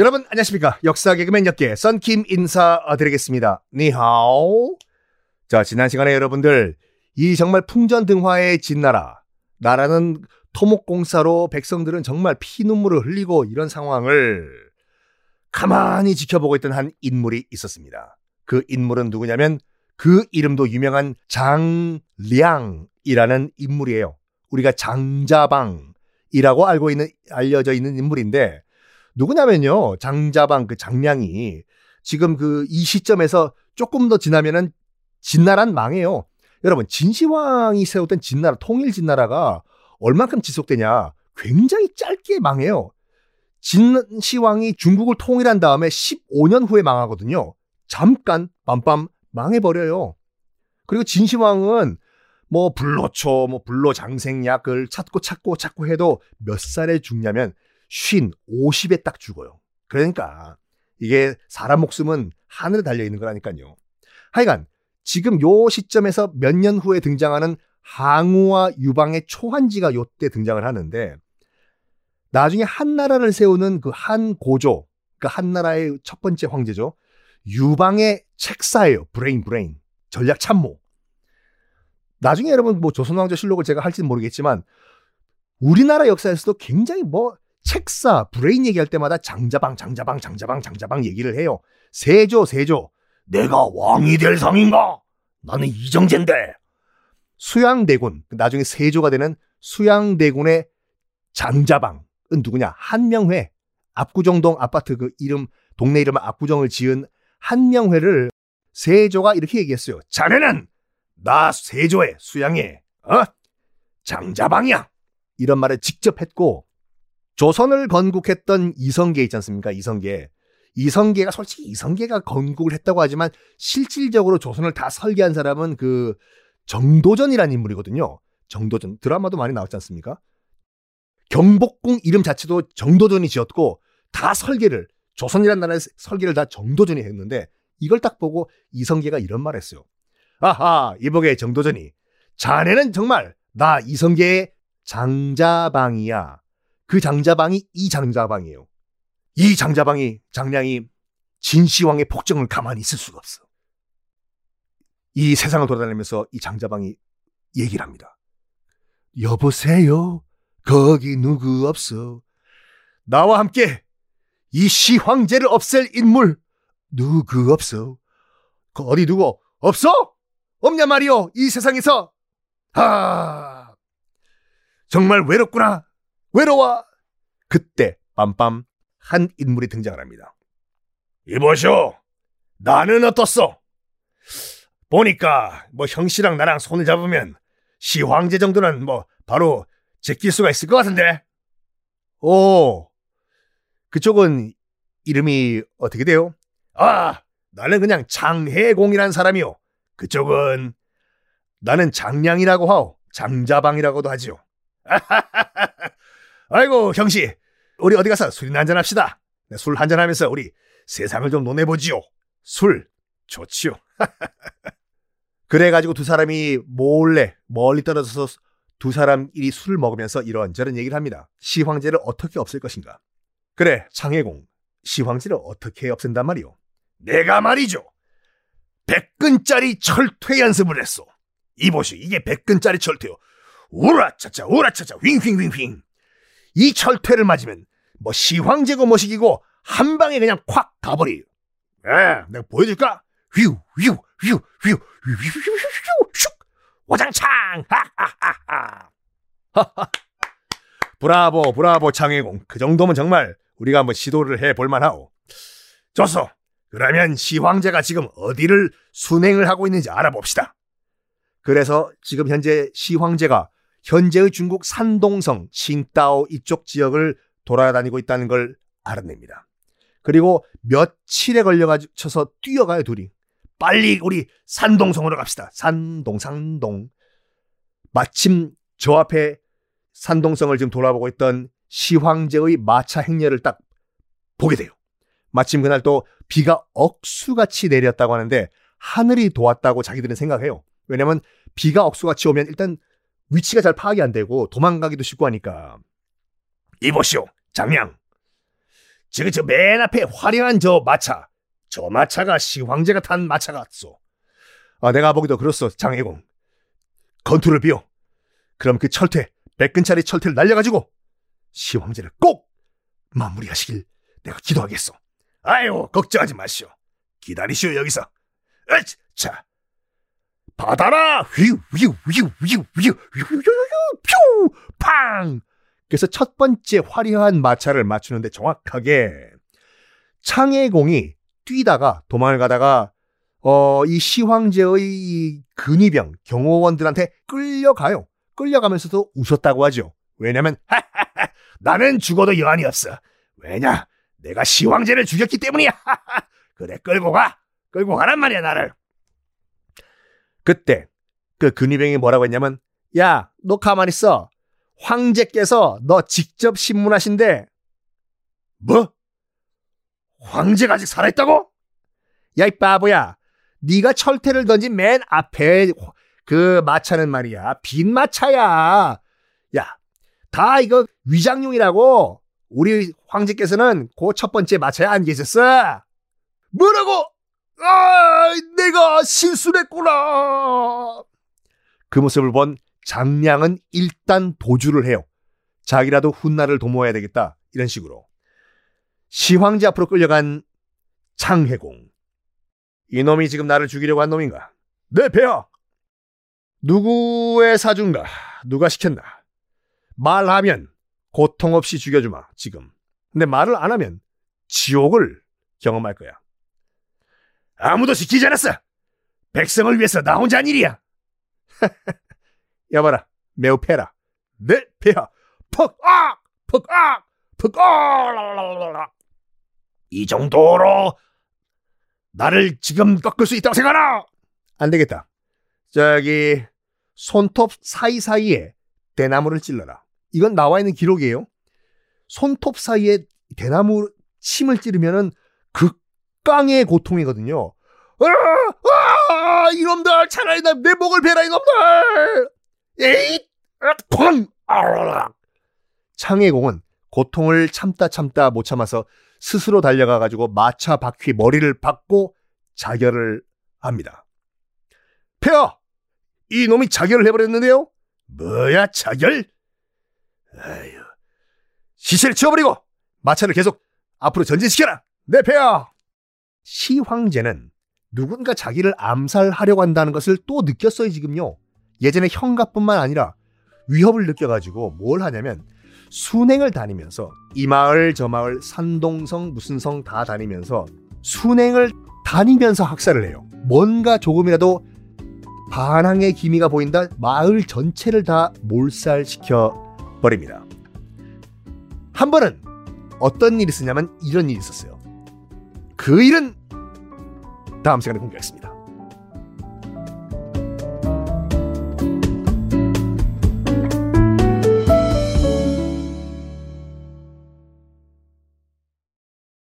여러분 안녕하십니까? 역사 개그맨 역계 썬킴 인사드리겠습니다. 니하오. 자 지난 시간에 여러분들 이 정말 풍전등화의 진나라. 나라는 토목공사로 백성들은 정말 피눈물을 흘리고 이런 상황을 가만히 지켜보고 있던 한 인물이 있었습니다. 그 인물은 누구냐면 그 이름도 유명한 장량이라는 인물이에요. 우리가 장자방이라고 알고 있는 알려져 있는 인물인데 누구냐면요. 장자방 그 장량이 지금 그 이 시점에서 조금 더 지나면은 진나라는 망해요. 여러분 진시황이 세웠던 진나라 통일 진나라가 얼만큼 지속되냐? 굉장히 짧게 망해요. 진시황이 중국을 통일한 다음에 15년 후에 망하거든요. 잠깐 빰빰 망해버려요. 그리고 진시황은 뭐 불로초, 뭐 불로장생약을 찾고 찾고 찾고 해도 몇 살에 죽냐면 쉰, 50에 딱 죽어요. 그러니까 이게 사람 목숨은 하늘에 달려 있는 거라니까요. 하여간 지금 요 시점에서 몇 년 후에 등장하는 항우와 유방의 초한지가 요때 등장을 하는데 나중에 한나라를 세우는 그 한 고조, 그 한나라의 첫 번째 황제죠. 유방의 책사예요. 브레인 브레인. 전략 참모. 나중에 여러분 뭐 조선왕조 실록을 제가 할지는 모르겠지만 우리나라 역사에서도 굉장히 뭐 책사, 브레인 얘기할 때마다 장자방, 장자방, 장자방, 장자방 얘기를 해요. 세조, 세조. 내가 왕이 될 상인가? 나는 이정재인데. 수양대군, 나중에 세조가 되는 수양대군의 장자방은 누구냐? 한명회. 압구정동 아파트 그 이름, 동네 이름을 압구정을 지은 한명회를 세조가 이렇게 얘기했어요. 자네는 나 세조의 수양의 어? 장자방이야. 이런 말을 직접 했고 조선을 건국했던 이성계 있지 않습니까? 이성계. 이성계가 솔직히 이성계가 건국을 했다고 하지만 실질적으로 조선을 다 설계한 사람은 그 정도전이라는 인물이거든요. 정도전 드라마도 많이 나왔지 않습니까? 경복궁 이름 자체도 정도전이 지었고 다 설계를 조선이라는 나라의 설계를 다 정도전이 했는데 이걸 딱 보고 이성계가 이런 말 했어요. 아하 이복의 정도전이 자네는 정말 나 이성계의 장자방이야. 그 장자방이 이 장자방이에요. 이 장자방이 장량이 진시황의 폭정을 가만히 있을 수가 없어. 이 세상을 돌아다니면서 이 장자방이 얘기를 합니다. 여보세요. 거기 누구 없어. 나와 함께 이 시황제를 없앨 인물 누구 없어. 그 어디 누구 없어? 없냐 말이오. 이 세상에서. 아 정말 외롭구나. 외로워. 그때 빰빰 한 인물이 등장을 합니다. 이보쇼, 나는 어떻소? 보니까 뭐 형씨랑 나랑 손을 잡으면 시황제 정도는 뭐 바로 제낄 수가 있을 것 같은데. 오, 그쪽은 이름이 어떻게 돼요? 아, 나는 그냥 장해공이라는 사람이요. 그쪽은 나는 장량이라고 하오. 장자방이라고도 하지요. 아이고 형씨 우리 어디 가서 술이나 한잔 합시다. 네, 술 한잔 하면서 우리 세상을 좀 논해보지요. 술 좋지요. 그래가지고 두 사람이 몰래 멀리 떨어져서 두 사람끼리 술을 먹으면서 이런저런 얘기를 합니다. 시황제를 어떻게 없앨 것인가. 그래 창해공 시황제를 어떻게 없앤단 말이오. 내가 말이죠. 100근짜리 철퇴 연습을 했어. 이보시 이게 100근짜리 철퇴요. 우라차차 우라차차 윙윙윙윙 이 철퇴를 맞으면 뭐 시황제고 뭐시기고 한 방에 그냥 콱 가버리. 예, 내가 보여줄까? 휘우 휘우 휘우 휘우 휘우 슉 와장창 하하 하하 브라보 브라보 장해공 그 정도면 정말 우리가 한번 시도를 해볼 만하오. 좋소. 그러면 시황제가 지금 어디를 순행을 하고 있는지 알아봅시다. 그래서 지금 현재 시황제가 현재의 중국 산동성, 칭따오 이쪽 지역을 돌아다니고 있다는 걸 알아냅니다. 그리고 며칠에 걸려가지고 뛰어가요, 둘이. 빨리 우리 산동성으로 갑시다. 산동, 산동. 마침 저 앞에 산동성을 지금 돌아보고 있던 시황제의 마차 행렬을 딱 보게 돼요. 마침 그날 또 비가 억수같이 내렸다고 하는데 하늘이 도왔다고 자기들은 생각해요. 왜냐면 비가 억수같이 오면 일단 위치가 잘 파악이 안 되고 도망가기도 쉽고 하니까. 이보시오, 장량. 저기 저맨 앞에 화려한 저 마차. 저 마차가 시황제가 탄 마차 같소. 아, 내가 보기도 그렇소, 장혜공. 건투를 비워. 그럼 그 철퇴, 백근짜리 철퇴를 날려가지고 시황제를 꼭 마무리하시길 내가 기도하겠소. 아유, 걱정하지 마시오. 기다리시오, 여기서. 으치, 자, 받아라! 휘우, 휘우, 휘우, 휘우, 휘우, 휘우, 퓨! 팡! 그래서 첫 번째 화려한 마차를 맞추는데 정확하게 창해공이 뛰다가 도망을 가다가 어, 이 시황제의 이 근위병 경호원들한테 끌려가요. 끌려가면서도 웃었다고 하죠. 왜냐면 하하하, 나는 죽어도 여한이 없어. 왜냐? 내가 시황제를 죽였기 때문이야. 그래 끌고 가. 끌고 가란 말이야 나를. 그때 그 근위병이 뭐라고 했냐면 야, 너 가만히 있어. 황제께서 너 직접 신문하신대. 뭐? 황제가 아직 살아있다고? 야, 이 바보야. 네가 철퇴를 던진 맨 앞에 그 마차는 말이야. 빈 마차야. 야, 다 이거 위장용이라고. 우리 황제께서는 그 첫 번째 마차에 앉아 있었어. 뭐라고? 아, 내가 실수를 했구나. 그 모습을 본 장량은 일단 도주를 해요. 자기라도 훗날을 도모해야 되겠다. 이런 식으로. 시황제 앞으로 끌려간 창해공. 이놈이 지금 나를 죽이려고 한 놈인가? 내 배야! 누구의 사준가? 누가 시켰나? 말하면 고통 없이 죽여주마, 지금. 근데 말을 안 하면 지옥을 경험할 거야. 아무도 시키지 않았어! 백성을 위해서 나 혼자 한 일이야! 여봐라, 매우 패라. 내 배야! 퍽! 아! 퍽! 아! 퍽! 아! 이 정도로 나를 지금 꺾을 수 있다고 생각하나? 안 되겠다. 저기 손톱 사이사이에 대나무를 찔러라. 이건 나와 있는 기록이에요. 손톱 사이에 대나무 침을 찌르면은 극강의 고통이거든요. 아, 아, 이놈들 차라리 나 내 목을 베라 이놈들. 에잇, 쾅, 아, 창해공은 고통을 참다 참다 못 참아서 스스로 달려가 가지고 마차 바퀴 머리를 박고 자결을 합니다. 폐하! 이 놈이 자결을 해버렸는데요? 뭐야 자결? 아유, 시체를 치워버리고 마차를 계속 앞으로 전진시켜라. 내 폐하! 시황제는 누군가 자기를 암살하려고 한다는 것을 또 느꼈어요 지금요. 예전에 형가뿐만 아니라 위협을 느껴가지고 뭘 하냐면 순행을 다니면서 이 마을 저 마을 산동성 무슨 성 다 다니면서 순행을 다니면서 학살을 해요. 뭔가 조금이라도 반항의 기미가 보인다 마을 전체를 다 몰살시켜 버립니다. 한 번은 어떤 일이 있었냐면 이런 일이 있었어요. 그 일은 다음 시간에 공개하겠습니다.